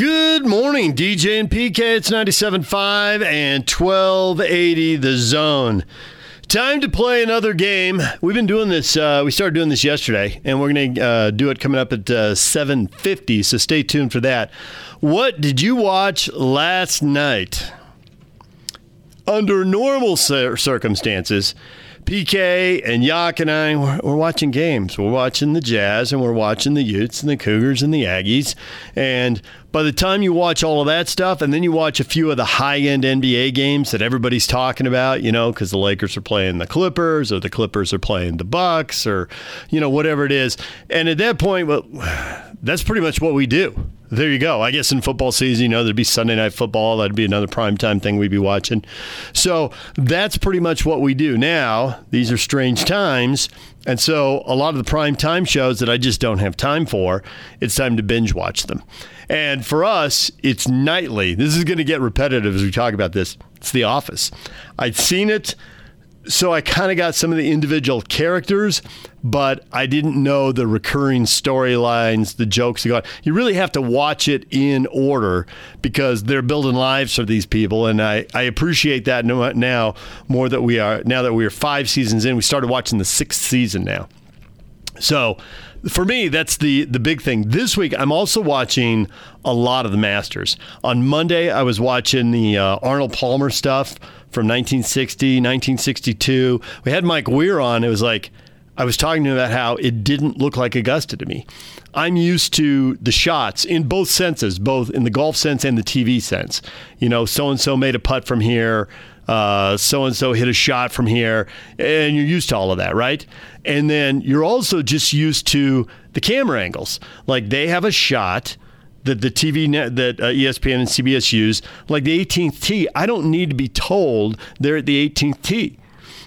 Good morning, DJ and PK. It's 97.5 and 1280 the zone. Time to play another game. We've been doing this. Uh, we started doing this yesterday, and we're going to uh, do it coming up at uh, 7:50. So stay tuned for that. What did you watch last night? Under normal circumstances, PK and Yak and I, we're, watching games. We're watching the Jazz and we're watching the Utes and the Cougars and the Aggies. And by the time you watch all of that stuff and then you watch a few of the high end NBA games that everybody's talking about, you know, because the Lakers are playing the Clippers or the Clippers are playing the Bucks or, you know, whatever it is. And at that point, well, that's pretty much what we do there you go. I guess in football season, you know, there'd be Sunday night football. That'd be another primetime thing we'd be watching. So that's pretty much what we do. Now, these are strange times. And so a lot of the prime time shows that I just don't have time for, it's time to binge watch them. And for us, it's nightly. This is going to get repetitive as we talk about this. It's The Office. I'd seen it so I kind of got some of the individual characters, but I didn't know the recurring storylines, the jokes. That got you really have to watch it in order because they're building lives for these people, and I, I appreciate that now more that we are now that we are five seasons in. We started watching the sixth season now, so for me, that's the the big thing. This week, I'm also watching a lot of the Masters. On Monday, I was watching the uh, Arnold Palmer stuff from 1960, 1962. We had Mike Weir on. It was like I was talking to him about how it didn't look like Augusta to me. I'm used to the shots in both senses, both in the golf sense and the TV sense. You know, so and so made a putt from here. So and so hit a shot from here, and you're used to all of that, right? And then you're also just used to the camera angles. Like they have a shot that the TV net, that uh, ESPN and CBS use, like the 18th tee. I don't need to be told they're at the 18th tee.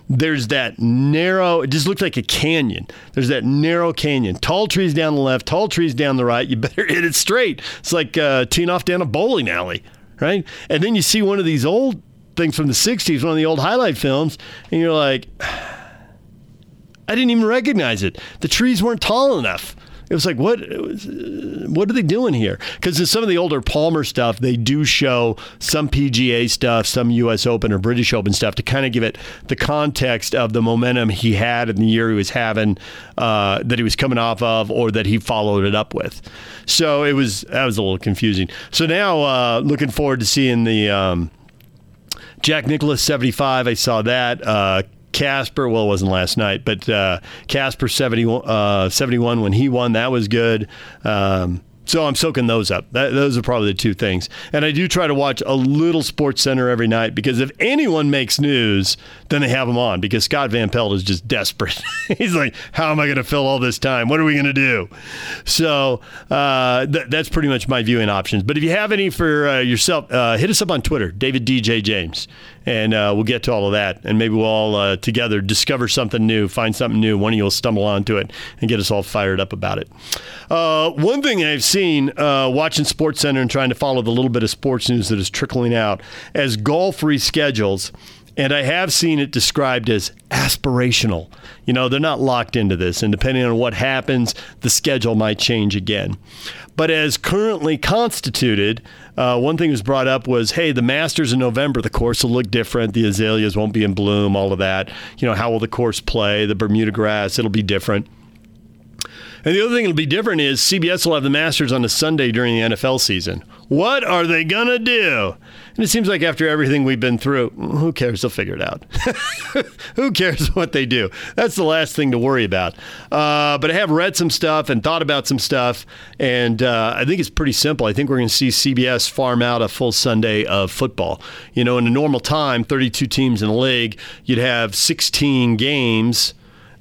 There's that narrow, it just looks like a canyon. There's that narrow canyon. Tall trees down the left, tall trees down the right. You better hit it straight. It's like uh, teeing off down a bowling alley, right? And then you see one of these old things from the 60s, one of the old highlight films, and you're like, I didn't even recognize it. The trees weren't tall enough. It was like, what, uh, what are they doing here? Because in some of the older Palmer stuff, they do show some PGA stuff, some U.S. Open or British Open stuff to kind of give it the context of the momentum he had in the year he was having, uh, that he was coming off of, or that he followed it up with. So it was that was a little confusing. So now, uh, looking forward to seeing the. Um, Jack Nicklaus, 75, I saw that. Uh, Casper, well, it wasn't last night, but uh, Casper 70, uh, 71 when he won, that was good. Um, so I'm soaking those up. That, those are probably the two things. And I do try to watch a little Sports Center every night because if anyone makes news, then they have them on because Scott Van Pelt is just desperate. He's like, how am I going to fill all this time? What are we going to do? So uh, th- that's pretty much my viewing options. But if you have any for uh, yourself, uh, hit us up on Twitter, David DJ James and uh, we'll get to all of that. And maybe we'll all uh, together discover something new, find something new. One of you will stumble onto it and get us all fired up about it. Uh, one thing I've seen uh, watching Sports Center and trying to follow the little bit of sports news that is trickling out as golf reschedules. And I have seen it described as aspirational. You know, they're not locked into this, and depending on what happens, the schedule might change again. But as currently constituted, uh, one thing was brought up was, hey, the Masters in November, the course will look different. The azaleas won't be in bloom, all of that. You know, how will the course play? The Bermuda grass, it'll be different. And the other thing that'll be different is CBS will have the Masters on a Sunday during the NFL season. What are they going to do? And it seems like after everything we've been through, who cares? They'll figure it out. who cares what they do? That's the last thing to worry about. Uh, but I have read some stuff and thought about some stuff, and uh, I think it's pretty simple. I think we're going to see CBS farm out a full Sunday of football. You know, in a normal time, 32 teams in a league, you'd have 16 games,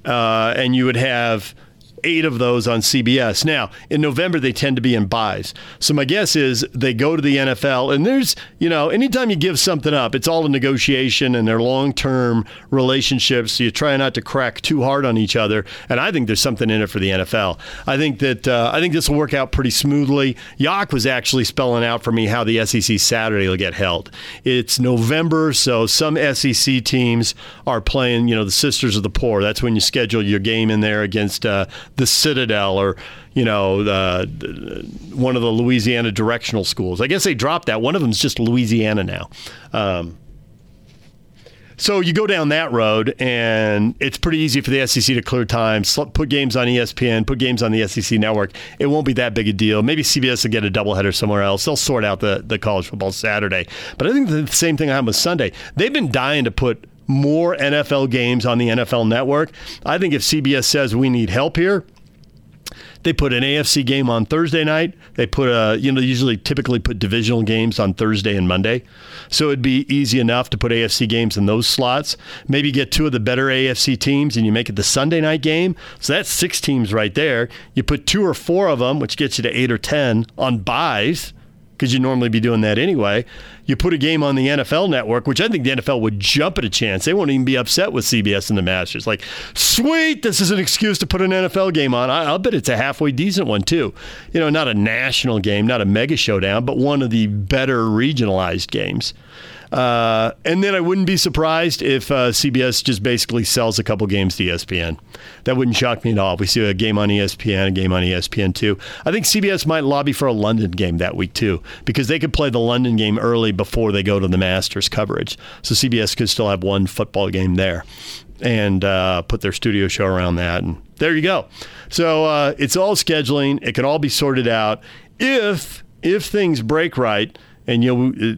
uh, and you would have eight of those on CBS. Now, in November, they tend to be in buys. So my guess is they go to the NFL, and there's, you know, anytime you give something up, it's all a negotiation and they're long term relationships. So you try not to crack too hard on each other. And I think there's something in it for the NFL. I think that, uh, I think this will work out pretty smoothly. Yak was actually spelling out for me how the SEC Saturday will get held. It's November, so some SEC teams are playing, you know, the Sisters of the Poor. That's when you schedule your game in there against uh, the Citadel or you know the, one of the Louisiana directional schools. I guess they dropped that. One of them's just Louisiana now. Um, so you go down that road, and it's pretty easy for the SEC to clear time, put games on ESPN, put games on the SEC network. It won't be that big a deal. Maybe CBS will get a doubleheader somewhere else. They'll sort out the, the college football Saturday. But I think the same thing happened with Sunday. They've been dying to put more NFL games on the NFL network. I think if CBS says we need help here, they put an AFC game on Thursday night. They put a, you know, usually typically put divisional games on Thursday and Monday. So it'd be easy enough to put AFC games in those slots. Maybe get two of the better AFC teams and you make it the Sunday night game. So that's six teams right there. You put two or four of them, which gets you to eight or 10 on buys because you normally be doing that anyway. You put a game on the NFL network, which I think the NFL would jump at a chance. They won't even be upset with CBS and the Masters. Like, sweet, this is an excuse to put an NFL game on. I'll bet it's a halfway decent one, too. You know, not a national game, not a mega showdown, but one of the better regionalized games. Uh, and then I wouldn't be surprised if uh, CBS just basically sells a couple games to ESPN. That wouldn't shock me at all. We see a game on ESPN, a game on ESPN2. I think CBS might lobby for a London game that week too, because they could play the London game early before they go to the Masters coverage. So CBS could still have one football game there and uh, put their studio show around that. And there you go. So uh, it's all scheduling. It can all be sorted out if if things break right and you know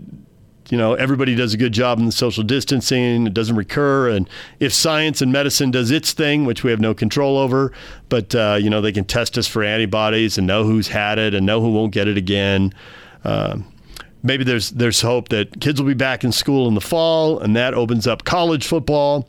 you know everybody does a good job in the social distancing it doesn't recur and if science and medicine does its thing which we have no control over but uh, you know they can test us for antibodies and know who's had it and know who won't get it again uh, maybe there's there's hope that kids will be back in school in the fall and that opens up college football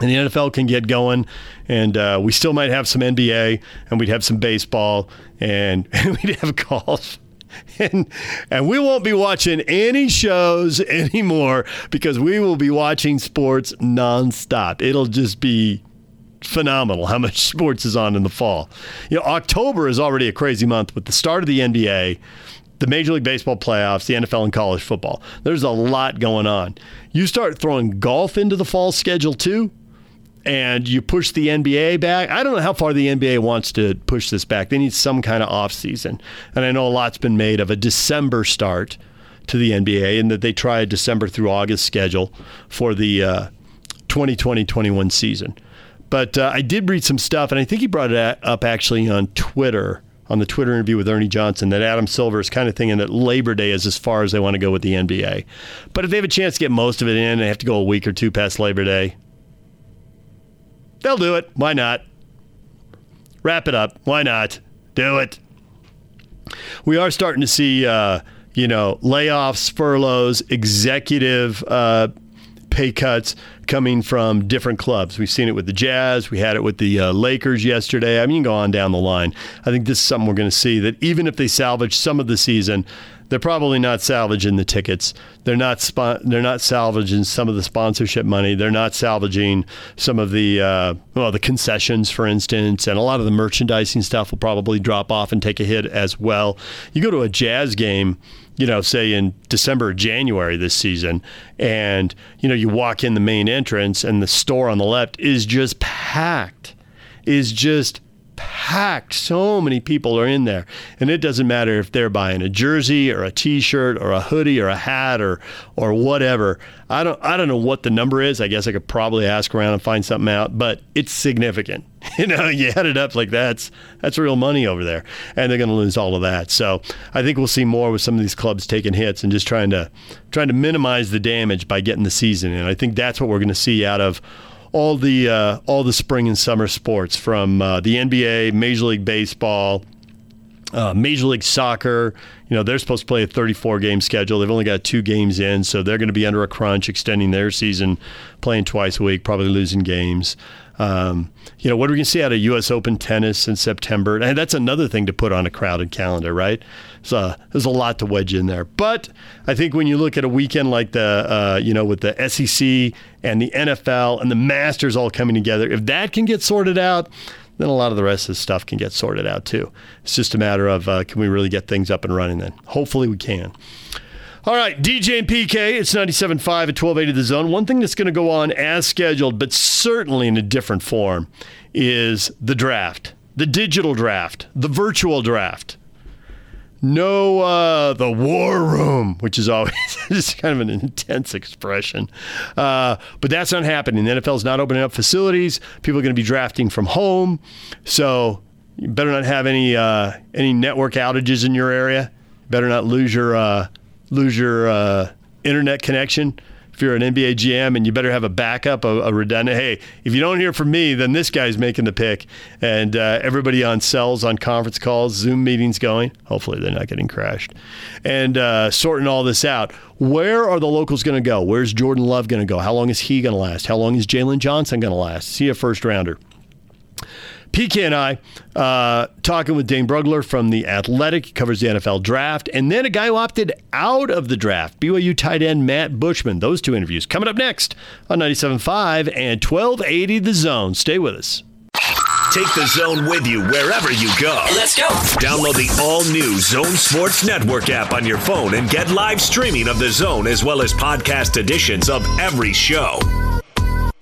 and the NFL can get going, and uh, we still might have some NBA, and we'd have some baseball, and we'd have golf. and and we won't be watching any shows anymore because we will be watching sports nonstop. It'll just be phenomenal how much sports is on in the fall. You know, October is already a crazy month with the start of the NBA, the Major League Baseball playoffs, the NFL, and college football. There's a lot going on. You start throwing golf into the fall schedule too and you push the NBA back. I don't know how far the NBA wants to push this back. They need some kind of off season. And I know a lot's been made of a December start to the NBA and that they try a December through August schedule for the uh, 2020-21 season. But uh, I did read some stuff, and I think he brought it up actually on Twitter, on the Twitter interview with Ernie Johnson, that Adam Silver is kind of thinking that Labor Day is as far as they want to go with the NBA. But if they have a chance to get most of it in, they have to go a week or two past Labor Day They'll do it. Why not? Wrap it up. Why not? Do it. We are starting to see, uh, you know, layoffs, furloughs, executive uh, pay cuts coming from different clubs. We've seen it with the Jazz. We had it with the uh, Lakers yesterday. I mean, you can go on down the line. I think this is something we're going to see that even if they salvage some of the season, they're probably not salvaging the tickets. They're not spon- they're not salvaging some of the sponsorship money. They're not salvaging some of the uh, well the concessions, for instance, and a lot of the merchandising stuff will probably drop off and take a hit as well. You go to a jazz game you know, say in December or January this season, and you know, you walk in the main entrance and the store on the left is just packed, is just packed. So many people are in there. And it doesn't matter if they're buying a jersey or a t-shirt or a hoodie or a hat or or whatever. I don't I don't know what the number is. I guess I could probably ask around and find something out, but it's significant. You know, you add it up like that's that's real money over there. And they're going to lose all of that. So, I think we'll see more with some of these clubs taking hits and just trying to trying to minimize the damage by getting the season in. I think that's what we're going to see out of all the uh, all the spring and summer sports from uh, the NBA, Major League Baseball, uh, Major League Soccer. You know they're supposed to play a 34 game schedule. They've only got two games in, so they're going to be under a crunch, extending their season, playing twice a week, probably losing games. Um, you know, what are we going to see out of U.S. Open tennis in September? And that's another thing to put on a crowded calendar, right? So there's a lot to wedge in there. But I think when you look at a weekend like the, uh, you know, with the SEC and the NFL and the Masters all coming together, if that can get sorted out, then a lot of the rest of the stuff can get sorted out too. It's just a matter of uh, can we really get things up and running then? Hopefully we can. All right, DJ and PK, it's 97.5 at 1280 The Zone. One thing that's going to go on as scheduled, but certainly in a different form, is the draft. the digital draft, the virtual draft. No, uh, the war room, which is always just kind of an intense expression. Uh, but that's not happening. The NFL is not opening up facilities. People are going to be drafting from home. So you better not have any uh, any network outages in your area. Better not lose your uh, lose your uh, internet connection if you're an NBA GM, and you better have a backup, a, a, redundant. Hey, if you don't hear from me, then this guy's making the pick, and uh, everybody on cells, on conference calls, Zoom meetings going. Hopefully, they're not getting crashed, and uh, sorting all this out. Where are the locals going to go? Where's Jordan Love going to go? How long is he going to last? How long is Jaylon Johnson going to last? See a first rounder. PK and I uh, talking with Dane Brugler from The Athletic, he covers the NFL draft, and then a guy who opted out of the draft, BYU tight end Matt Bushman. Those two interviews coming up next on 97.5 and 1280 The Zone. Stay with us. Take the zone with you wherever you go. Let's go. Download the all new Zone Sports Network app on your phone and get live streaming of the zone as well as podcast editions of every show.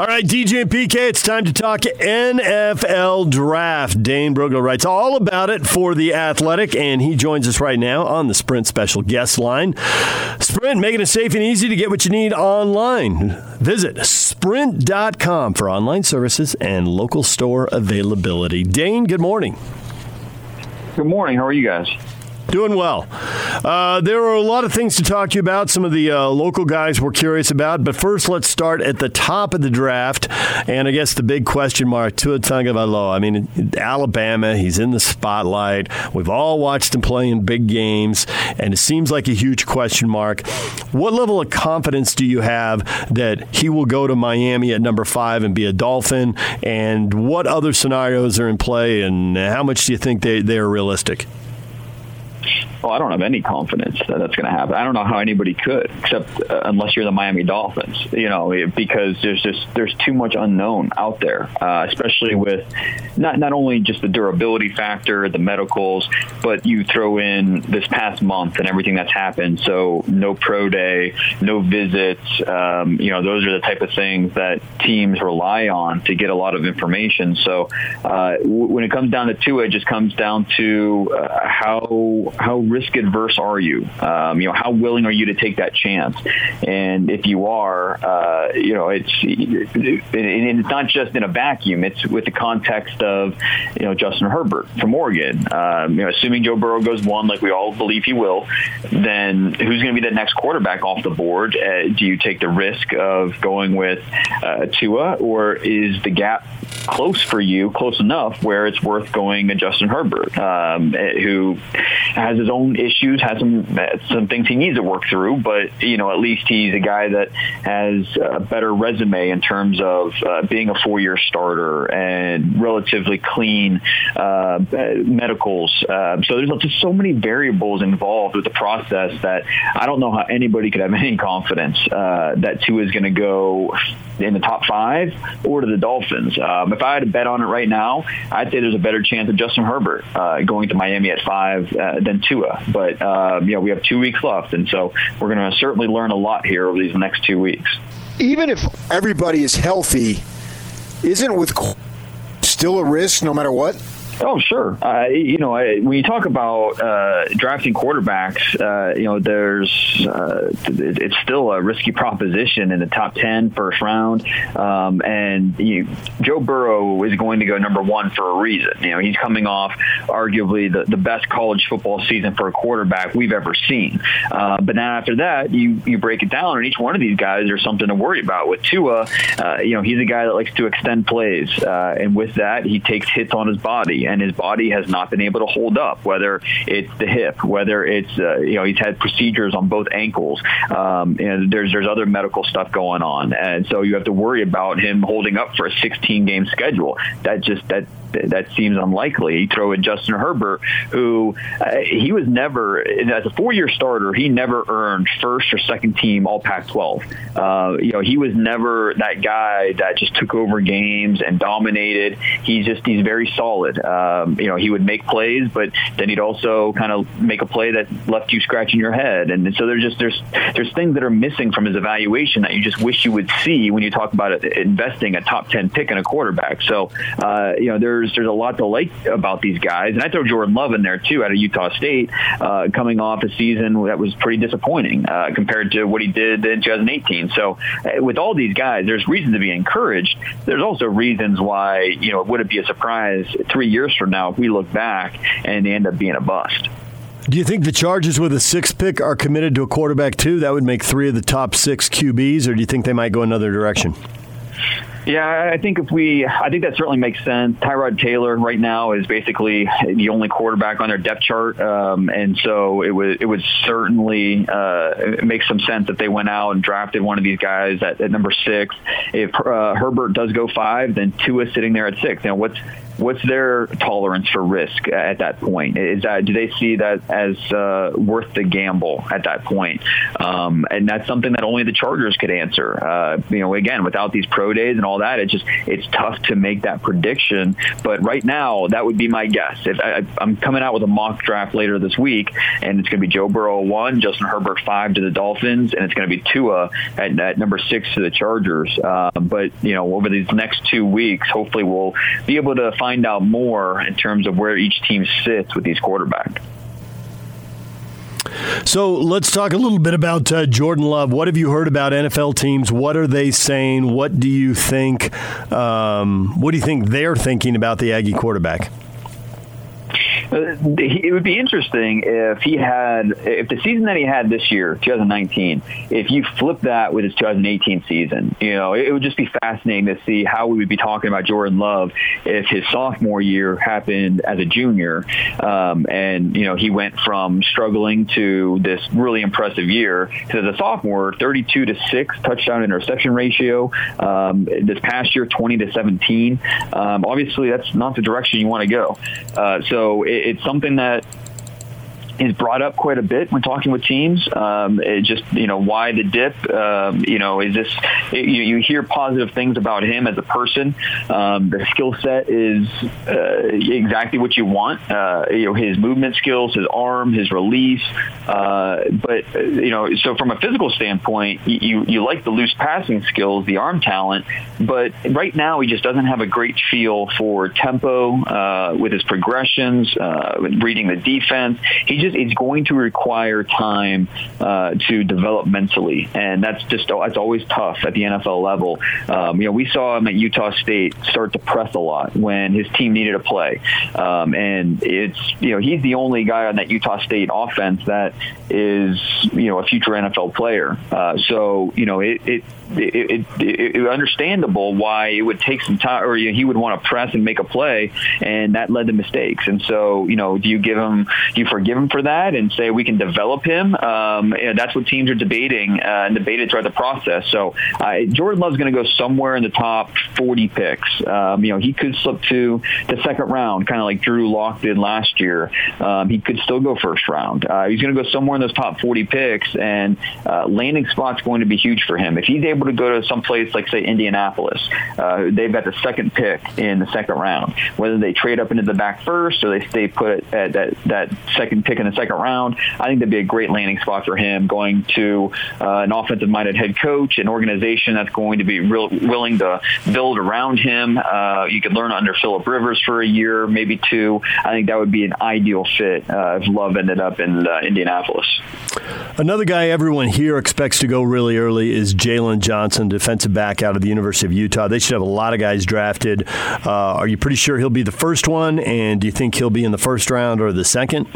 All right, DJ and PK, it's time to talk NFL draft. Dane Brugler writes all about it for The Athletic, and he joins us right now on the Sprint special guest line. Sprint, making it safe and easy to get what you need online. Visit sprint.com for online services and local store availability. Dane, good morning. Good morning. How are you guys? Doing well. Uh, there are a lot of things to talk to you about. Some of the uh, local guys we're curious about. But first, let's start at the top of the draft. And I guess the big question mark, Tua Tagovailoa. I mean, Alabama, he's in the spotlight. We've all watched him play in big games, and it seems like a huge question mark. What level of confidence do you have that he will go to Miami at number five and be a Dolphin? And what other scenarios are in play, and how much do you think they, they are realistic? Well, I don't have any confidence that that's going to happen. I don't know how anybody could, except uh, unless you're the Miami Dolphins, you know, because there's just there's too much unknown out there, uh, especially with not not only just the durability factor, the medicals, but you throw in this past month and everything that's happened. So no pro day, no visits. Um, you know, those are the type of things that teams rely on to get a lot of information. So uh, w- when it comes down to Tua, it just comes down to uh, how risk adverse are you? Um, you know, how willing are you to take that chance? And if you are, uh, you know, it's it's not just in a vacuum. It's with the context of you know Justin Herbert from Oregon. Um, you know, assuming Joe Burrow goes one, like we all believe he will, then who's going to be the next quarterback off the board? Uh, do you take the risk of going with uh, Tua, or is the gap close for you, close enough where it's worth going to Justin Herbert, um, who has his own issues, has some some things he needs to work through, but you know at least he's a guy that has a better resume in terms of uh, being a four-year starter and relatively clean uh, medicals. Uh, so there's just so many variables involved with the process that I don't know how anybody could have any confidence uh, that Tua is going to go in the top five or to the Dolphins. Um, if I had to bet on it right now, I'd say there's a better chance of Justin Herbert uh, going to Miami at five uh, than Tua. But uh, you know, we have two weeks left, and so we're going to certainly learn a lot here over these next two weeks. Even if everybody is healthy, isn't with still a risk no matter what? Oh, sure. Uh, you know, when you talk about uh, drafting quarterbacks, uh, you know, there's uh, it's still a risky proposition in the top 10 first round. Um, and you, Joe Burrow is going to go number one for a reason. You know, he's coming off arguably the, the best college football season for a quarterback we've ever seen. Uh, but now after that, you, you break it down, and each one of these guys, there's something to worry about. With Tua, uh, you know, he's a guy that likes to extend plays. and with that, he takes hits on his body and his body has not been able to hold up, whether it's the hip, whether it's, uh, you know, he's had procedures on both ankles. Um, and there's, there's other medical stuff going on. And so you have to worry about him holding up for a 16 game schedule. That just, that that seems unlikely. Throw in Justin Herbert, who uh, he was never as a four-year starter. He never earned first or second team All Pac-12. Uh, you know, he was never that guy that just took over games and dominated. He's just he's very solid. Um, you know, he would make plays, but then he'd also kind of make a play that left you scratching your head. And so there's just there's there's things that are missing from his evaluation that you just wish you would see when you talk about investing a top ten pick in a quarterback. So uh, you know, there's there's a lot to like about these guys, and I throw Jordan Love in there too out of Utah State, uh, coming off a season that was pretty disappointing uh, compared to what he did in 2018. So uh, with all these guys, there's reason to be encouraged. There's also reasons why you know it would it be a surprise three years from now if we look back and they end up being a bust. Do you think the Chargers with a six pick are committed to a quarterback too? That would make three of the top six QBs, or do you think they might go another direction? Yeah, I think if we, I think that certainly makes sense. Tyrod Taylor right now is basically the only quarterback on their depth chart, um, and so it would it would certainly uh, make some sense if they went out and drafted one of these guys at, at number six. If uh, Herbert does go five, then Tua is sitting there at six. You know what's what's their tolerance for risk at that point? Is that do they see that as uh, worth the gamble at that point? Um, and that's something that only the Chargers could answer. Uh, you know, again, without these pro days and all that, it's just it's tough to make that prediction. But right now, that would be my guess. If I, am coming out with a mock draft later this week, and it's going to be Joe Burrow one, Justin Herbert five to the Dolphins, and it's going to be Tua at, at number six to the Chargers. Uh, but you know, over these next two weeks, hopefully we'll be able to find find out more in terms of where each team sits with these quarterbacks. So let's talk a little bit about uh, Jordan Love. What have you heard about NFL teams? What are they saying? What do you think? Um, what do you think they're thinking about the Aggie quarterback? It would be interesting if he had, if the season that he had this year, 2019, if you flip that with his 2018 season, you know, it would just be fascinating to see how we would be talking about Jordan Love if his sophomore year happened as a junior, um, and you know he went from struggling to this really impressive year. As a sophomore, 32 to six touchdown interception ratio. Um, this past year, 20 to 17. Um, obviously, that's not the direction you want to go. Uh, so it, it's something that is brought up quite a bit when talking with teams. Um, just you know why the dip. Um, you know, is this it, you, you, hear positive things about him as a person. Um, the skill set is uh, exactly what you want. Uh, you know, his movement skills, his arm, his release. Uh, but you know, so from a physical standpoint, you you like the loose passing skills, the arm talent. But right now, he just doesn't have a great feel for tempo uh, with his progressions, uh, reading the defense. He just it's going to require time uh, to develop mentally, and that's just that's always tough at the NFL level. Um, you know, we saw him at Utah State start to press a lot when his team needed a play, um, and it's you know he's the only guy on that Utah State offense that is you know a future NFL player. Uh, so you know it, it it, it, it, understandable why it would take some time, or you know, he would want to press and make a play, and that led to mistakes. And so, you know, do you give him, do you forgive him for that, and say we can develop him? Um, you know, that's what teams are debating uh, and debated throughout the process. So, uh, Jordan Love's going to go somewhere in the top 40 picks. Um, you know, he could slip to the second round, kind of like Drew Lock did last year. Um, he could still go first round. Uh, he's going to go somewhere those top 40 picks, and uh, landing spot's going to be huge for him if he's able to go to some place like say Indianapolis, uh, they've got the second pick in the second round. Whether they trade up into the back first or they stay put at that that second pick in the second round, I think that'd be a great landing spot for him. Going to uh, an offensive-minded head coach, an organization that's going to be real, willing to build around him. Uh, you could learn under Philip Rivers for a year, maybe two. I think that would be an ideal fit uh, if Love ended up in uh, Indianapolis. Another guy everyone here expects to go really early is Jaylon Johnson, defensive back out of the University of Utah. They should have a lot of guys drafted. Uh, are you pretty sure he'll be the first one? And do you think he'll be in the first round or the second?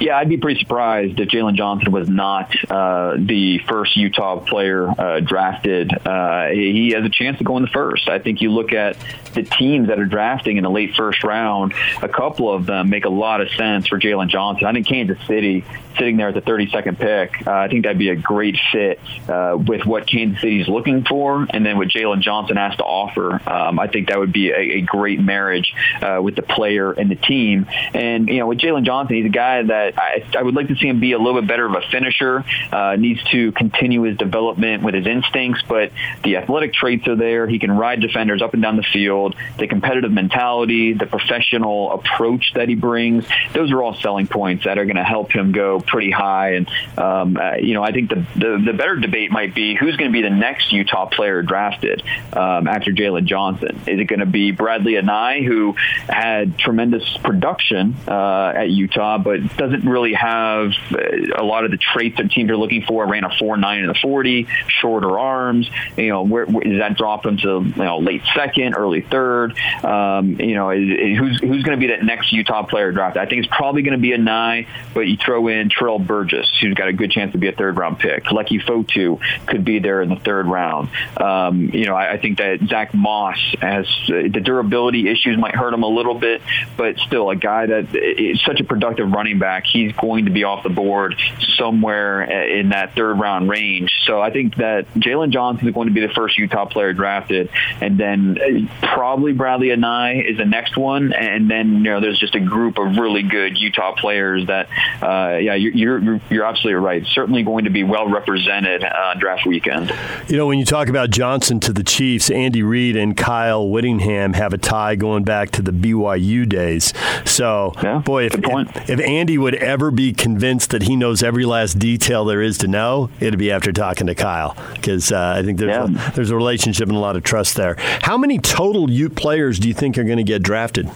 Yeah, I'd be pretty surprised if Jaylon Johnson was not uh, the first Utah player uh, drafted. Uh, he has a chance to go in the first. I think you look at the teams that are drafting in the late first round, a couple of them make a lot of sense for Jaylon Johnson. I think Kansas City sitting there at the 32nd pick, uh, I think that'd be a great fit uh, with what Kansas City's looking for, and then what Jaylon Johnson has to offer. Um, I think that would be a, a great marriage uh, with the player and the team. And you know, with Jaylon Johnson, he's a guy that I, I would like to see him be a little bit better of a finisher. Uh, needs to continue his development with his instincts, but the athletic traits are there. He can ride defenders up and down the field. The competitive mentality, the professional approach that he brings, those are all selling points that are going to help him go pretty high. And um, uh, you know, I think the, the, the better debate might be who's going to be the next Utah player drafted um, after Jaylon Johnson. Is it going to be Bradlee Anae, who had tremendous production uh, at Utah, but doesn't really have uh, a lot of the traits that teams are looking for? Ran a four nine in the forty, shorter arms. You know, where, where does that drop him to you know late second, early third? Um, you know, is, is who's who's going to be that next Utah player drafted? I think it's probably going to be Anae, but you throw in Terrell Burgess, who's got a good chance to be a third round pick. Leki Fotu could be there in the third round. Um, you know, I, I, think that Zach Moss has uh, the durability issues might hurt him a little bit, but still a guy that is such a productive running back. He's going to be off the board somewhere in that third round range. So I think that Jaylon Johnson is going to be the first Utah player drafted, and then uh, probably Bradlee Anae is the next one, and then you know there's just a group of really good Utah players that, uh, yeah, you're, you're you're absolutely right. Certainly going to be well represented on draft weekend. You know, when you talk about Johnson to the Chiefs, Andy Reid and Kyle Whittingham have a tie going back to the BYU days. So, yeah, boy, if, if, if Andy would ever be convinced that he knows every last detail there is to know, it'd be after talking to Kyle because uh, I think there's yeah. a, there's a relationship and a lot of trust there. How many total Ute players do you think are going to get drafted?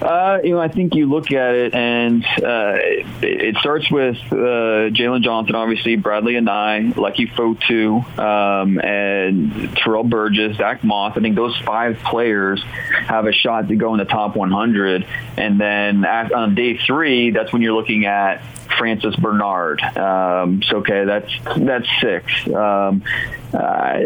Uh, you know, I think you look at it, and uh, it, it, starts with uh, Jaylon Johnson, obviously, Bradlee Anae, Leki Fotu, um, and Terrell Burgess, Zach Moss. I think those five players have a shot to go in the top 100. And then at, on day three, that's when you're looking at Francis Bernard. Um, so okay, that's that's six. Um, uh,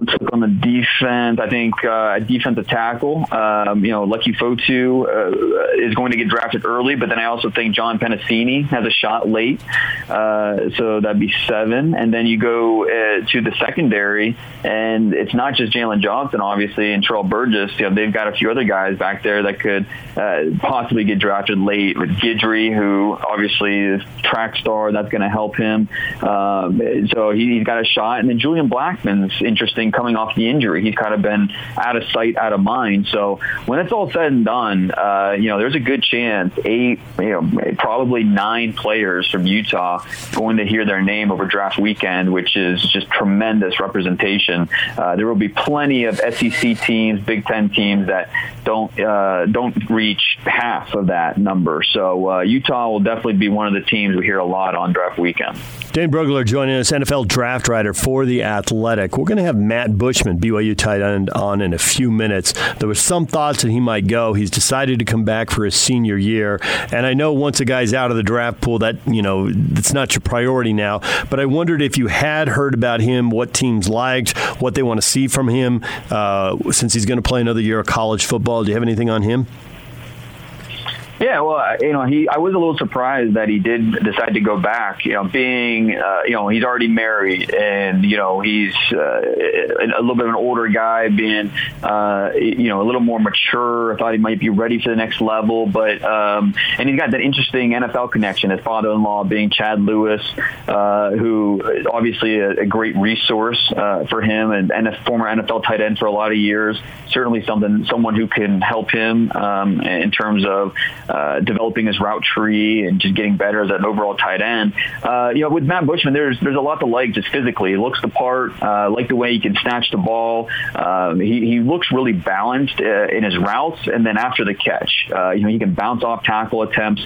let's look on the defense. I think uh, a defensive tackle. Um, you know, Leki Fotu uh, is going to get drafted early, but then I also think John Penisini has a shot late. Uh, so that'd be seven, and then you go uh, to the secondary, and it's not just Jaylon Johnson, obviously, and Terrell Burgess. You know, they've got a few other guys back there that could uh, possibly get drafted late. With Guidry, who obviously is track star, that's going to help him. Um, so he, he's got a shot, and then Julian Black Blackmon's interesting coming off the injury. He's kind of been out of sight, out of mind. So when it's all said and done, uh, you know, there's a good chance eight, you know, probably nine players from Utah going to hear their name over draft weekend, which is just tremendous representation. Uh, there will be plenty of SEC teams, Big Ten teams that don't uh, don't reach half of that number. So uh, Utah will definitely be one of the teams we hear a lot on draft weekend. Dane Brugler joining us, NFL draft writer for The Athletic. We're going to have Matt Bushman, BYU tight end, on in a few minutes. There was some thoughts that he might go. He's decided to come back for his senior year. And I know once a guy's out of the draft pool, that, you know, it's not your priority now. But I wondered if you had heard about him, what teams liked, what they want to see from him, uh, since he's going to play another year of college football. Do you have anything on him? Yeah, well, you know, he I was a little surprised that he did decide to go back. You know, being uh, you know he's already married, and you know he's uh, a little bit of an older guy, being uh, you know a little more mature. I thought he might be ready for the next level, but um, and he's got that interesting NFL connection. His father-in-law being Chad Lewis, uh, who is obviously a, a great resource uh, for him, and, and a former NFL tight end for a lot of years. Certainly something someone who can help him um, in terms of uh, developing his route tree and just getting better as an overall tight end. Uh, you know, with Matt Bushman, there's there's a lot to like just physically. He looks the part. Uh, like the way he can snatch the ball. Um, he, he looks really balanced uh, in his routes, and then after the catch, uh, you know, he can bounce off tackle attempts,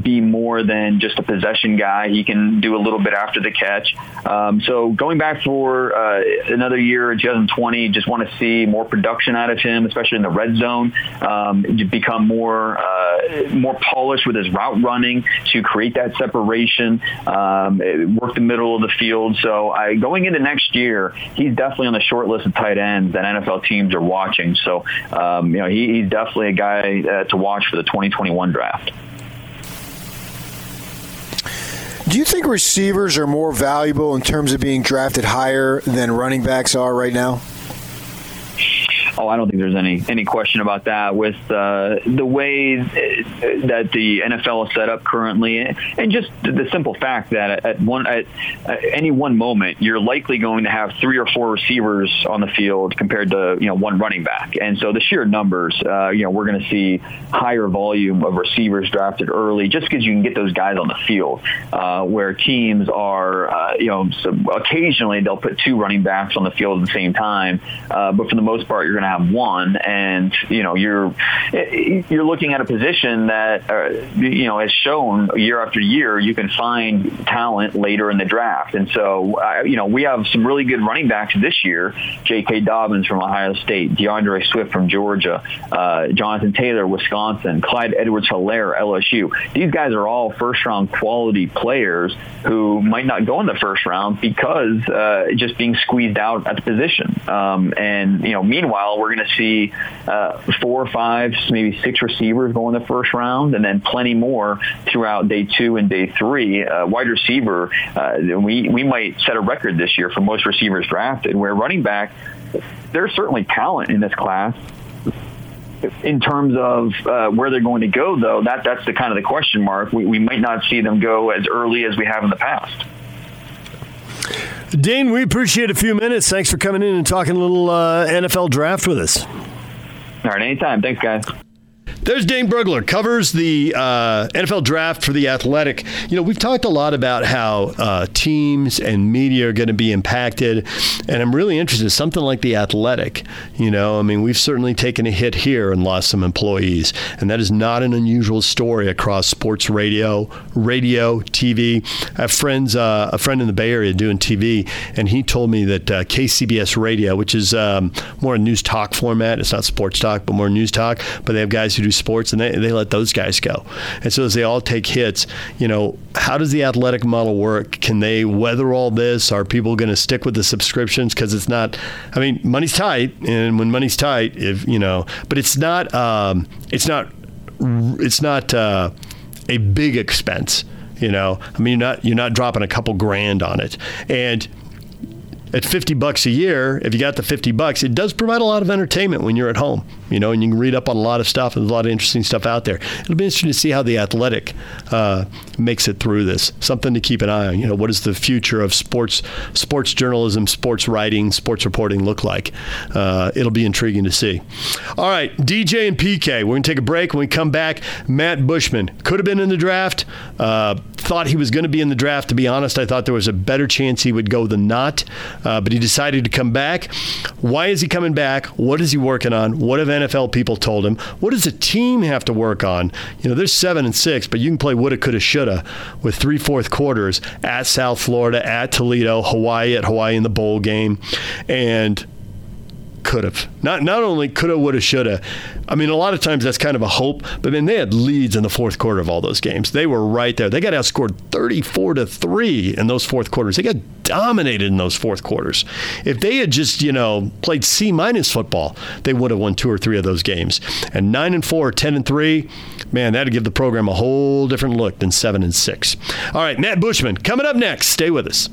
be more than just a possession guy. He can do a little bit after the catch. Um, so going back for another year in 2020, just want to see more production out of him, especially in the red zone. Um, become more uh, more polished with his route running to create that separation, um, work the middle of the field. So I, going into next year, he's definitely on the short list of tight ends that NFL teams are watching. So um, you know he, he's definitely a guy uh, to watch for the 2021 draft. Do you think receivers are more valuable in terms of being drafted higher than running backs are right now? Oh, I don't think there's any any question about that. With uh, the way that the NFL is set up currently, and just the simple fact that at one at, any one moment you're likely going to have three or four receivers on the field compared to you know one running back, and so the sheer numbers, uh, you know, we're going to see higher volume of receivers drafted early, just because you can get those guys on the field. Uh, where teams are, uh, you know, so occasionally they'll put two running backs on the field at the same time, uh, but for the most part, you're going to have one, and you know you're you're looking at a position that uh, you know has shown year after year you can find talent later in the draft, and so uh, you know we have some really good running backs this year: J.K. Dobbins from Ohio State, D'Andre Swift from Georgia, uh, Jonathan Taylor, Wisconsin, Clyde Edwards-Helaire, LSU. These guys are all first-round quality players who might not go in the first round because uh, just being squeezed out at the position. Um, and you know, meanwhile, we're going to see uh, four or five, maybe six receivers go in the first round, and then plenty more throughout day two and day three. Uh, wide receiver, uh, we we might set a record this year for most receivers drafted. Where running back, there's certainly talent in this class. In terms of uh, where they're going to go, though, that that's the kind of the question mark. We, we might not see them go as early as we have in the past. Dane, we appreciate a few minutes. Thanks for coming in and talking a little uh, NFL draft with us. All right, anytime. Thanks, guys. There's Dane Brugler, covers the uh, NFL draft for The Athletic. You know, we've talked a lot about how uh, teams and media are going to be impacted, and I'm really interested in something like The Athletic. You know, I mean, we've certainly taken a hit here and lost some employees, and that is not an unusual story across sports radio, radio, TV. I have friends, uh, a friend in the Bay Area doing TV, and he told me that uh, KCBS Radio, which is um, more a news talk format, it's not sports talk, but more news talk, but they have guys who do sports, and they, they let those guys go. And so as they all take hits, you know, how does the athletic model work? Can they weather all this? Are people going to stick with the subscriptions? Because it's not, I mean, money's tight, and when money's tight, if you know, but it's not, um, it's not, it's not uh, a big expense. You know, I mean, you're not you're not dropping a couple grand on it, and at 50 bucks a year, if you got the 50 bucks, it does provide a lot of entertainment when you're at home, you know, and you can read up on a lot of stuff. And there's a lot of interesting stuff out there. It'll be interesting to see how the athletic uh, makes it through this. Something to keep an eye on. You know, what does the future of sports, sports journalism, sports writing, sports reporting look like? Uh, it'll be intriguing to see. All right, DJ and PK. We're going to take a break. When we come back, Matt Bushman could have been in the draft. Uh, thought he was going to be in the draft. To be honest, I thought there was a better chance he would go than not uh, but he decided to come back. Why is he coming back? What is he working on? What have NFL people told him? What does a team have to work on? You know, there's seven and six, but you can play woulda, coulda, shoulda with three fourth quarters at South Florida, at Toledo, Hawaii, at Hawaii in the bowl game, and could have. Not not only could have, would have, should have. I mean, a lot of times that's kind of a hope, but then they had leads in the fourth quarter of all those games. They were right there. They got outscored 34 to 3 in those fourth quarters. They got dominated in those fourth quarters. If they had just, you know, played C minus football, they would have won two or three of those games. And 9 and 4, 10 and 3, man, that'd give the program a whole different look than 7 and 6. All right, Matt Bushman coming up next. Stay with us.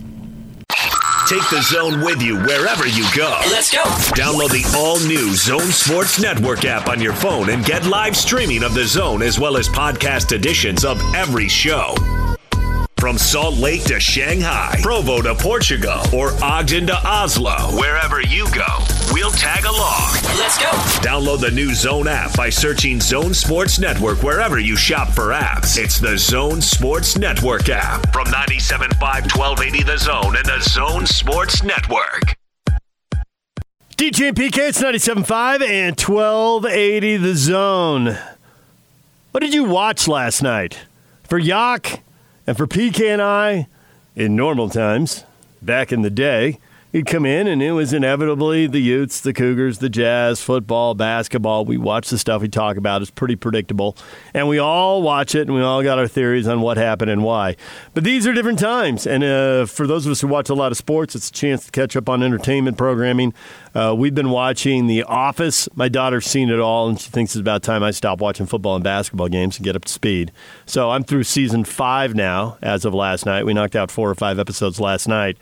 Take the zone with you wherever you go. Let's go. Download the all new Zone Sports Network app on your phone and get live streaming of the zone as well as podcast editions of every show. From Salt Lake to Shanghai, Provo to Portugal, or Ogden to Oslo, wherever you go, we'll tag along. Let's go. Download the new Zone app by searching Zone Sports Network wherever you shop for apps. It's the Zone Sports Network app from 97.5 1280 The Zone and the Zone Sports Network. DJ and PK, it's 97.5 and 1280 The Zone. What did you watch last night? For Yak, and for PK and I, in normal times, back in the day, he'd come in, and it was inevitably the Utes, the Cougars, the Jazz, football, basketball. We watch the stuff we talk about. It's pretty predictable, and we all watch it, and we all got our theories on what happened and why. But these are different times, and uh, for those of us who watch a lot of sports, it's a chance to catch up on entertainment programming. Uh, we've been watching The Office. My daughter's seen it all, and she thinks it's about time I stop watching football and basketball games and get up to speed. So I'm through season five now, as of last night. We knocked out four or five episodes last night.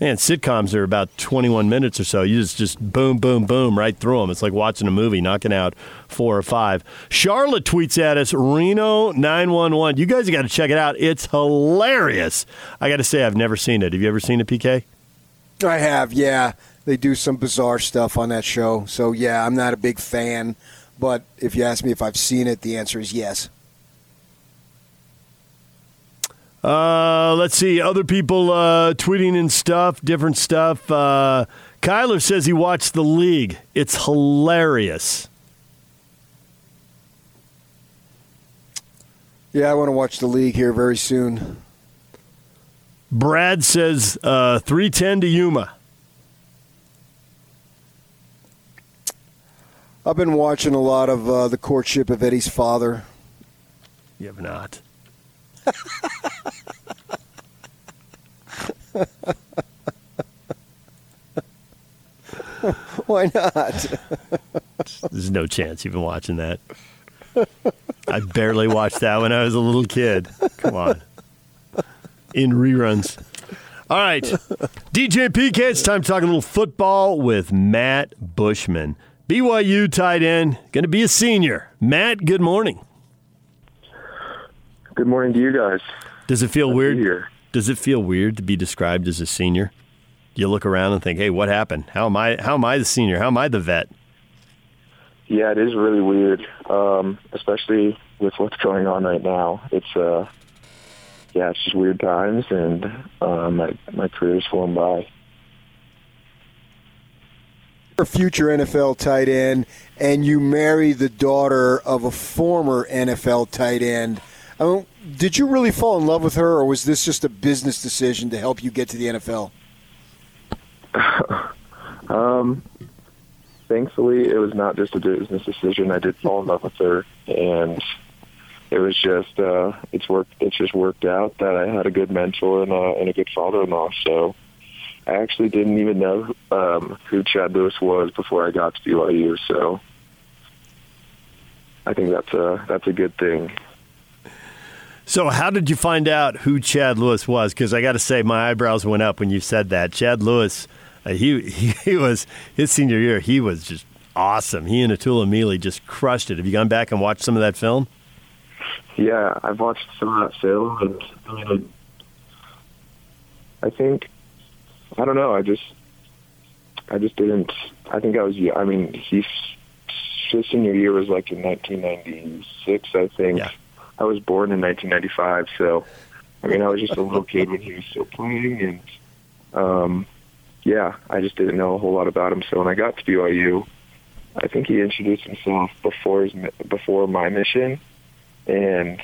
Man, sitcoms are about 21 minutes or so. You just, just boom, boom, boom right through them. It's like watching a movie, knocking out four or five. Charlotte tweets at us, Reno 911. You guys got to check it out. It's hilarious. I got to say, I've never seen it. Have you ever seen it, PK? I have, yeah. They do some bizarre stuff on that show. So, yeah, I'm not a big fan. But if you ask me if I've seen it, the answer is yes. Uh, let's see. Other people uh, tweeting and stuff, different stuff. Uh, Kyler says he watched The League. It's hilarious. Yeah, I want to watch The League here very soon. Brad says uh, 310 to Yuma. I've been watching a lot of uh, the courtship of Eddie's father. You have not. Why not? There's no chance you've been watching that. I barely watched that when I was a little kid. Come on. In reruns. All right. DJ PK, it's time to talk a little football with Matt Bushman. BYU tight end, going to be a senior. Matt, good morning. Good morning to you guys. Does it feel Nice to weird? be here. Does it feel weird to be described as a senior? Do you look around and think, "Hey, what happened? How am I? How am I the senior? How am I the vet?" Yeah, it is really weird, um, especially with what's going on right now. It's uh, yeah, it's just weird times, and uh, my my career's flown by. a future NFL tight end, and you marry the daughter of a former NFL tight end. I mean, did you really fall in love with her, or was this just a business decision to help you get to the NFL? Um, thankfully, it was not just a business decision. I did fall in love with her, and it was just uh, it's worked. It's just worked out that I had a good mentor and a, and a good father-in-law. So I actually didn't even know um, who Chad Lewis was before I got to BYU. So I think that's a that's a good thing. So, how did you find out who Chad Lewis was? Because I got to say, my eyebrows went up when you said that. Chad Lewis, uh, he, he he was his senior year. He was just awesome. He and Itula Mili just crushed it. Have you gone back and watched some of that film? Yeah, I've watched some of that film, and I mean, I think I don't know. I just I just didn't. I think I was. I mean, he's his senior year was like in 1996, I think. Yeah. I was born in 1995, so I mean, I was just a little kid when he was still playing, and um, yeah, I just didn't know a whole lot about him. So when I got to BYU, I think he introduced himself before his before my mission, and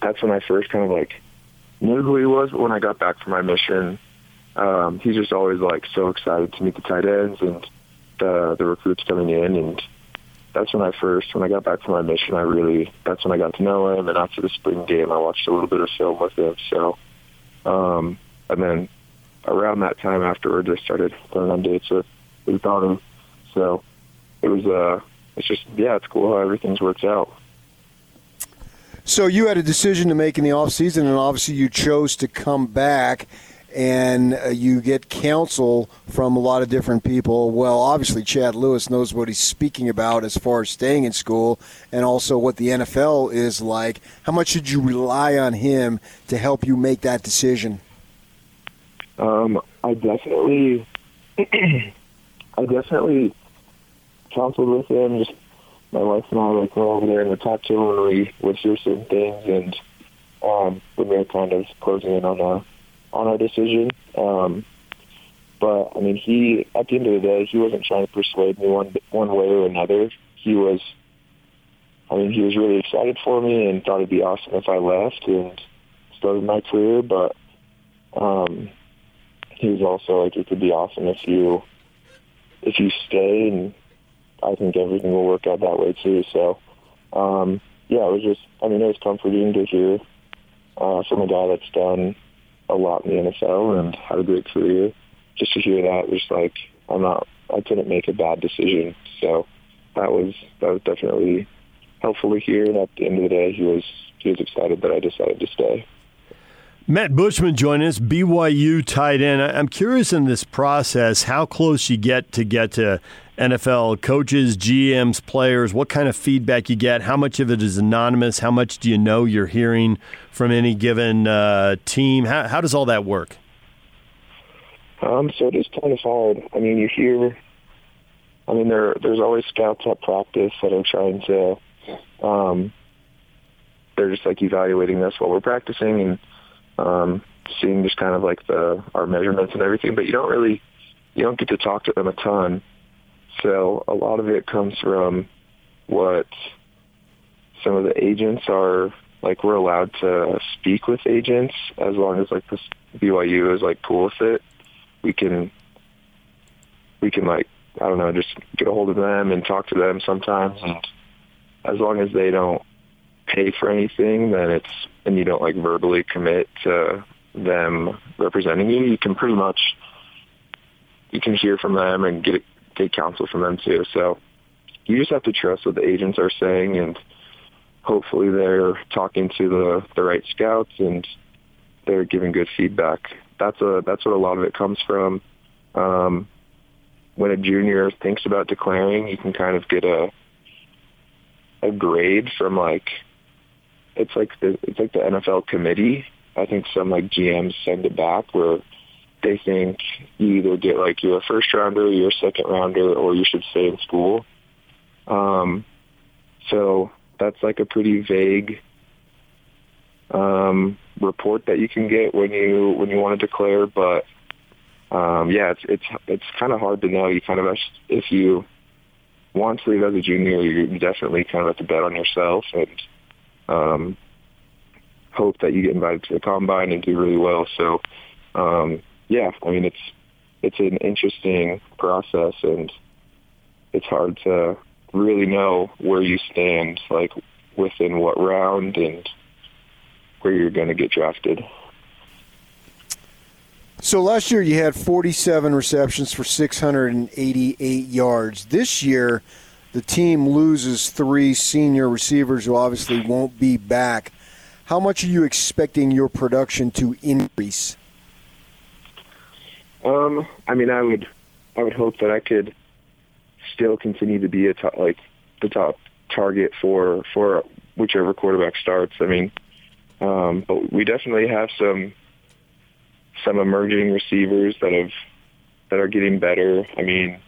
that's when I first kind of like knew who he was. But when I got back from my mission, um, he's just always like so excited to meet the tight ends and the the recruits coming in, and that's when I first when I got back from my mission, I really that's when I got to know him. And after the spring game, I watched a little bit of film with him. So, um, and then around that time afterwards, I started going on dates with his daughter. So it was uh, it's just yeah, it's cool how everything's worked out. So you had a decision to make in the off season, and obviously you chose to come back, and uh, you get counsel from a lot of different people. Well, obviously Chad Lewis knows what he's speaking about as far as staying in school, and also what the NFL is like. How much should you rely on him to help you make that decision? Um, I definitely, I definitely counseled with him. Just my wife and I like went over there and we talked to him and we went through some things and um, we were kind of closing in on our on our decision. Um, but I mean, he at the end of the day, he wasn't trying to persuade me one one way or another. He was, I mean, he was really excited for me and thought it'd be awesome if I left and started my career. But um, he was also like, it could be awesome if you if you stay, and I think everything will work out that way too. So, um, yeah, it was just, I mean, it was comforting to hear uh, from a guy that's done a lot in the NFL and had a great career. Just to hear that was like, I'm not, I couldn't make a bad decision. So that was that was definitely helpful to hear. And at the end of the day, he was he was excited that I decided to stay. Matt Bushman joined us, BYU tight end. I'm curious in this process how close you get to get to NFL coaches, GMs, players, what kind of feedback you get, how much of it is anonymous, how much do you know you're hearing from any given uh, team? How, how does all that work? Um, so it is kind of hard. I mean, you hear, I mean, there there's always scouts at practice that are trying to, um, they're just like evaluating us while we're practicing and um, seeing just kind of like the our measurements and everything. But you don't really, you don't get to talk to them a ton. So a lot of it comes from what some of the agents are like. We're allowed to speak with agents as long as like the BYU is like cool with it. We can we can like I don't know just get a hold of them and talk to them sometimes, and as long as they don't pay for anything, then it's and you don't like verbally commit to them representing you, you can pretty much you can hear from them and get get counsel from them too. So you just have to trust what the agents are saying and hopefully they're talking to the the right scouts and they're giving good feedback. That's a that's what a lot of it comes from. Um, when a junior thinks about declaring, you can kind of get a a grade from like it's like the it's like the NFL committee. I think some like GMs send it back where they think you either get like you're a first rounder, you're a second rounder, or you should stay in school. Um, so that's like a pretty vague um, report that you can get when you when you want to declare. But um, yeah, it's it's it's kind of hard to know. You kind of if you want to leave as a junior, you definitely kind of have to bet on yourself and um, hope that you get invited to the combine and do really well. So, um, yeah, I mean, it's it's an interesting process, and it's hard to really know where you stand, like within what round and where you're going to get drafted. So last year you had 47 receptions for 688 yards. This year the team loses three senior receivers who obviously won't be back. How much are you expecting your production to increase? Um, I mean, I would, I would hope that I could still continue to be a top, like the top target for for whichever quarterback starts. I mean, um, but we definitely have some some emerging receivers that have that are getting better. I mean,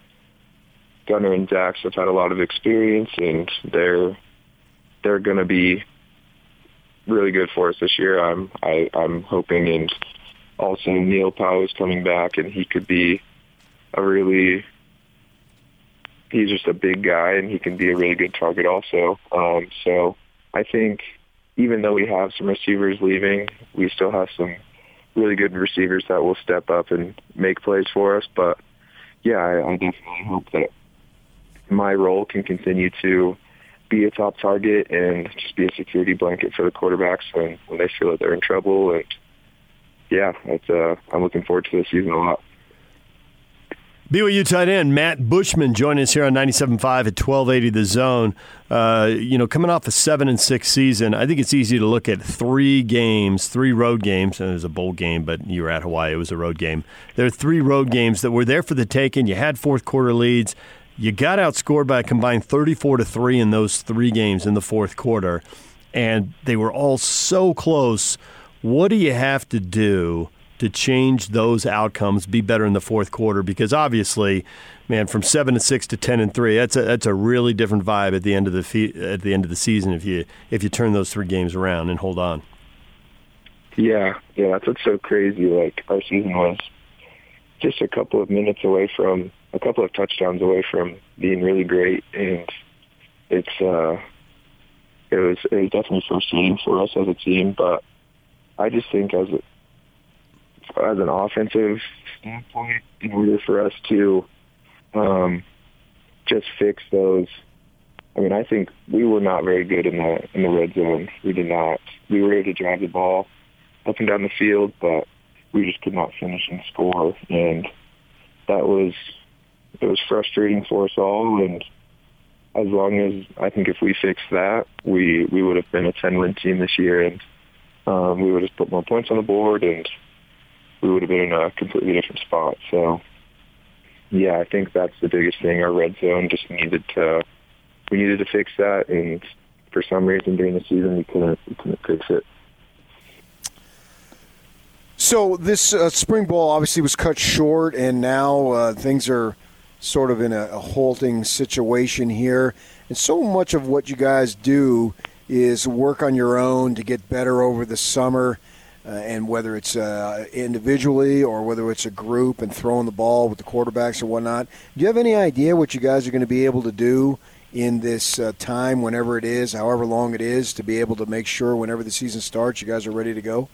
Gunner and Dax have had a lot of experience, and they're they're going to be really good for us this year. I'm I, I'm hoping, and also Neil Pau'u is coming back, and he could be a really he's just a big guy, and he can be a really good target also. Um, so I think even though we have some receivers leaving, we still have some really good receivers that will step up and make plays for us. But yeah, I, I definitely hope that my role can continue to be a top target and just be a security blanket for the quarterbacks when, when they feel that they're in trouble. And yeah, it's, uh, I'm looking forward to this season a lot. BYU tight end Matt Bushman joining us here on 97.5 at 1280 The Zone. Uh, you know, coming off a 7 and 6 season, I think it's easy to look at three games, three road games, and it was a bowl game, but you were at Hawaii, it was a road game. There are three road games that were there for the taking. You had fourth quarter leads. You got outscored by a combined 34 to 3 in those three games in the fourth quarter, and they were all so close. What do you have to do to change those outcomes, be better in the fourth quarter? Because obviously, man, from seven to six to ten and three, that's a that's a really different vibe at the end of the fe- at the end of the season if you if you turn those three games around and hold on. Yeah, yeah, that's what's so crazy. Like our season was just a couple of minutes away from a couple of touchdowns away from being really great, and it's uh, it was it was definitely frustrating for us as a team. But I just think as a, as an offensive standpoint, in order for us to um, just fix those. I mean, I think we were not very good in the in the red zone. We did not. We were able to drive the ball up and down the field, but we just could not finish and score, and that was it was frustrating for us all. And as long as I think if we fixed that, we we would have been a ten win team this year, and um, we would have put more points on the board, and we would have been in a completely different spot. So, yeah, I think that's the biggest thing. Our red zone just needed to we needed to fix that, and for some reason during the season we couldn't we couldn't fix it. So this uh, spring ball obviously was cut short, and now uh, things are sort of in a, a, halting situation here. And so much of what you guys do is work on your own to get better over the summer. Uh, and whether it's uh, individually or whether it's a group and throwing the ball with the quarterbacks or whatnot, do you have any idea what you guys are going to be able to do in this uh, time, whenever it is, however long it is, to be able to make sure whenever the season starts, you guys are ready to go?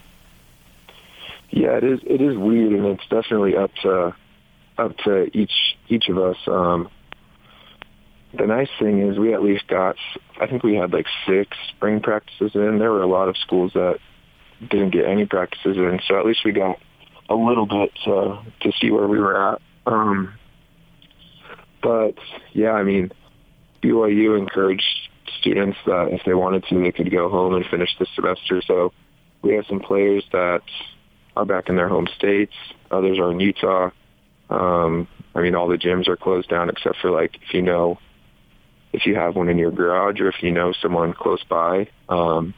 Yeah, it is. It is weird, and it's definitely up to up to each each of us. Um, the nice thing is we at least got. I think we had like six spring practices in. There were a lot of schools that didn't get any practices in, so at least we got a little bit to to see where we were at. Um, but yeah, I mean, BYU encouraged students that if they wanted to, they could go home and finish the semester. So we have some players that are back in their home states. Others are in Utah. Um, I mean, all the gyms are closed down except for like if you know if you have one in your garage or if you know someone close by. Um,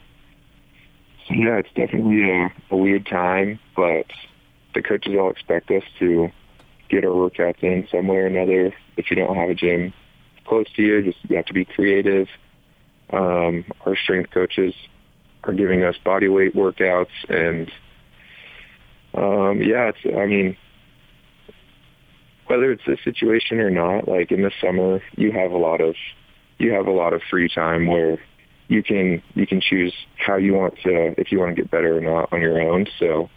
yeah, it's definitely a, a weird time, but the coaches all expect us to get our workouts in some way or another. If you don't have a gym close to you, just you have to be creative. Um, our strength coaches are giving us body weight workouts and um, yeah, it's, I mean, whether it's this situation or not, like in the summer, you have a lot of, you have a lot of free time where you can, you can choose how you want to, if you want to get better or not on your own. So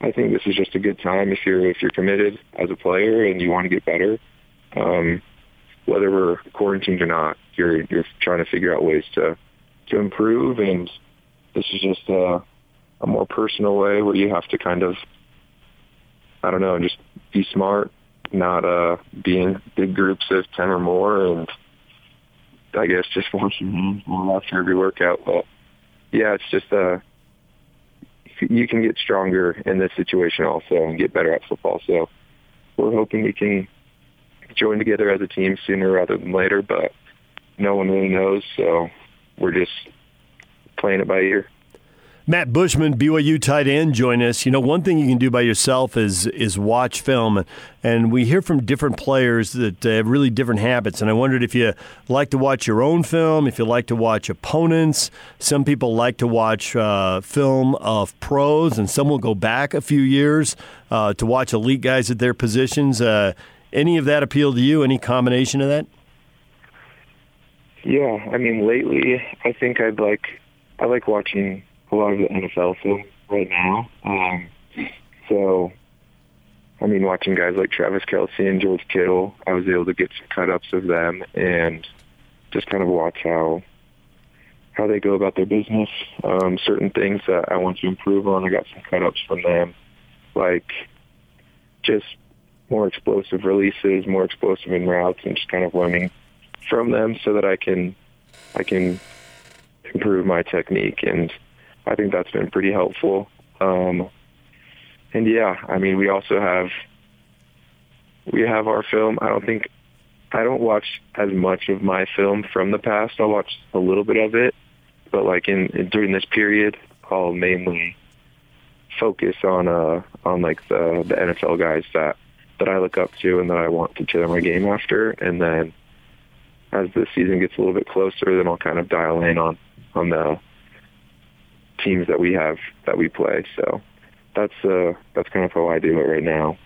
I think this is just a good time if you're, if you're committed as a player and you want to get better. Um, whether we're quarantined or not, you're, you're trying to figure out ways to, to improve. And this is just, uh, a more personal way where you have to kind of, I don't know, just be smart, not uh, be in big groups of 10 or more, and I guess just more after every workout. But yeah, it's just, uh, you can get stronger in this situation also and get better at football. So we're hoping we can join together as a team sooner rather than later, but no one really knows. So we're just playing it by ear. Matt Bushman, BYU tight end, join us. You know, one thing you can do by yourself is is watch film, and we hear from different players that have really different habits. And I wondered if you like to watch your own film, if you like to watch opponents. Some people like to watch uh, film of pros, and some will go back a few years uh, to watch elite guys at their positions. Uh, any of that appeal to you? Any combination of that? Yeah, I mean, lately I think I'd like I like watching a lot of the NFL film right now. Um, so, I mean, watching guys like Travis Kelce and George Kittle, I was able to get some cut-ups of them and just kind of watch how how they go about their business. Um, certain things that I want to improve on, I got some cut-ups from them, like just more explosive releases, more explosive in routes, and just kind of learning from them so that I can I can improve my technique and I think that's been pretty helpful. Um, and yeah, I mean, we also have we have our film. I don't think I don't watch as much of my film from the past. I'll watch a little bit of it, but like in, in during this period, I'll mainly focus on uh on like the the NFL guys that that I look up to and that I want to tailor my game after. And then as the season gets a little bit closer, then I'll kind of dial in on on the teams that we have that we play. So that's uh, that's kind of how I do it right now.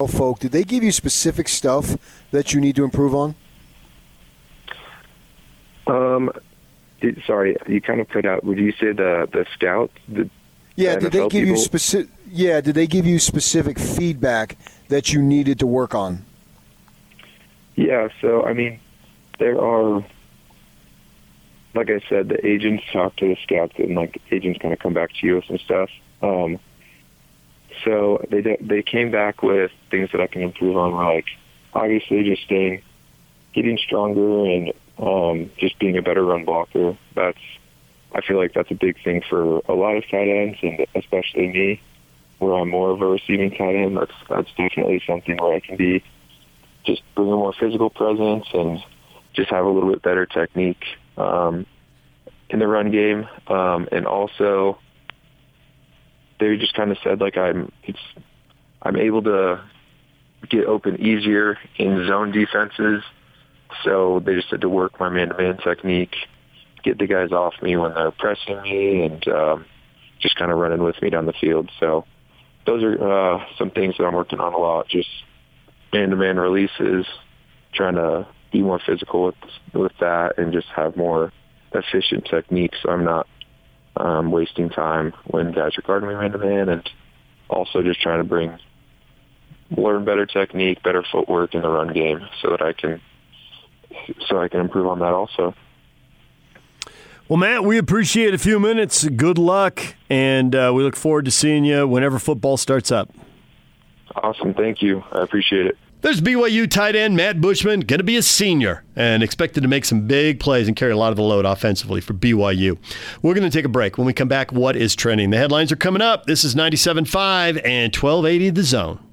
Oh, folk, did they give you specific stuff that you need to improve on? Um, did, sorry, you kind of put out. Would you say the the scouts? The, Yeah, the did they NFL give you specific? Yeah, did they give you specific feedback that you needed to work on? Yeah, so I mean, there are, like I said, the agents talk to the scouts, and like agents kind of come back to you with some stuff. Um, so they they came back with things that I can improve on, like obviously just staying, getting stronger, and um, just being a better run blocker. That's I feel like that's a big thing for a lot of tight ends, and especially me, where I'm more of a receiving tight end. That's that's definitely something where I can be just bring a more physical presence and just have a little bit better technique um, in the run game. Um, and also, they just kind of said like I'm it's I'm able to get open easier in zone defenses. So they just had to work my man-to-man technique, get the guys off me when they're pressing me, and um, just kind of running with me down the field. So those are uh, some things that I'm working on a lot. Just man-to-man releases, trying to be more physical with with that, and just have more efficient techniques. So I'm not um, wasting time when guys are guarding me man-to-man, and also just trying to bring learn better technique, better footwork in the run game, so that I can so I can improve on that also. Well, Matt, we appreciate a few minutes. Good luck, and uh, we look forward to seeing you whenever football starts up. Awesome, thank you. I appreciate it. There's BYU tight end Matt Bushman, going to be a senior and expected to make some big plays and carry a lot of the load offensively for BYU. We're going to take a break. When we come back, what is trending? The headlines are coming up. This is 97.5 and 1280 The Zone.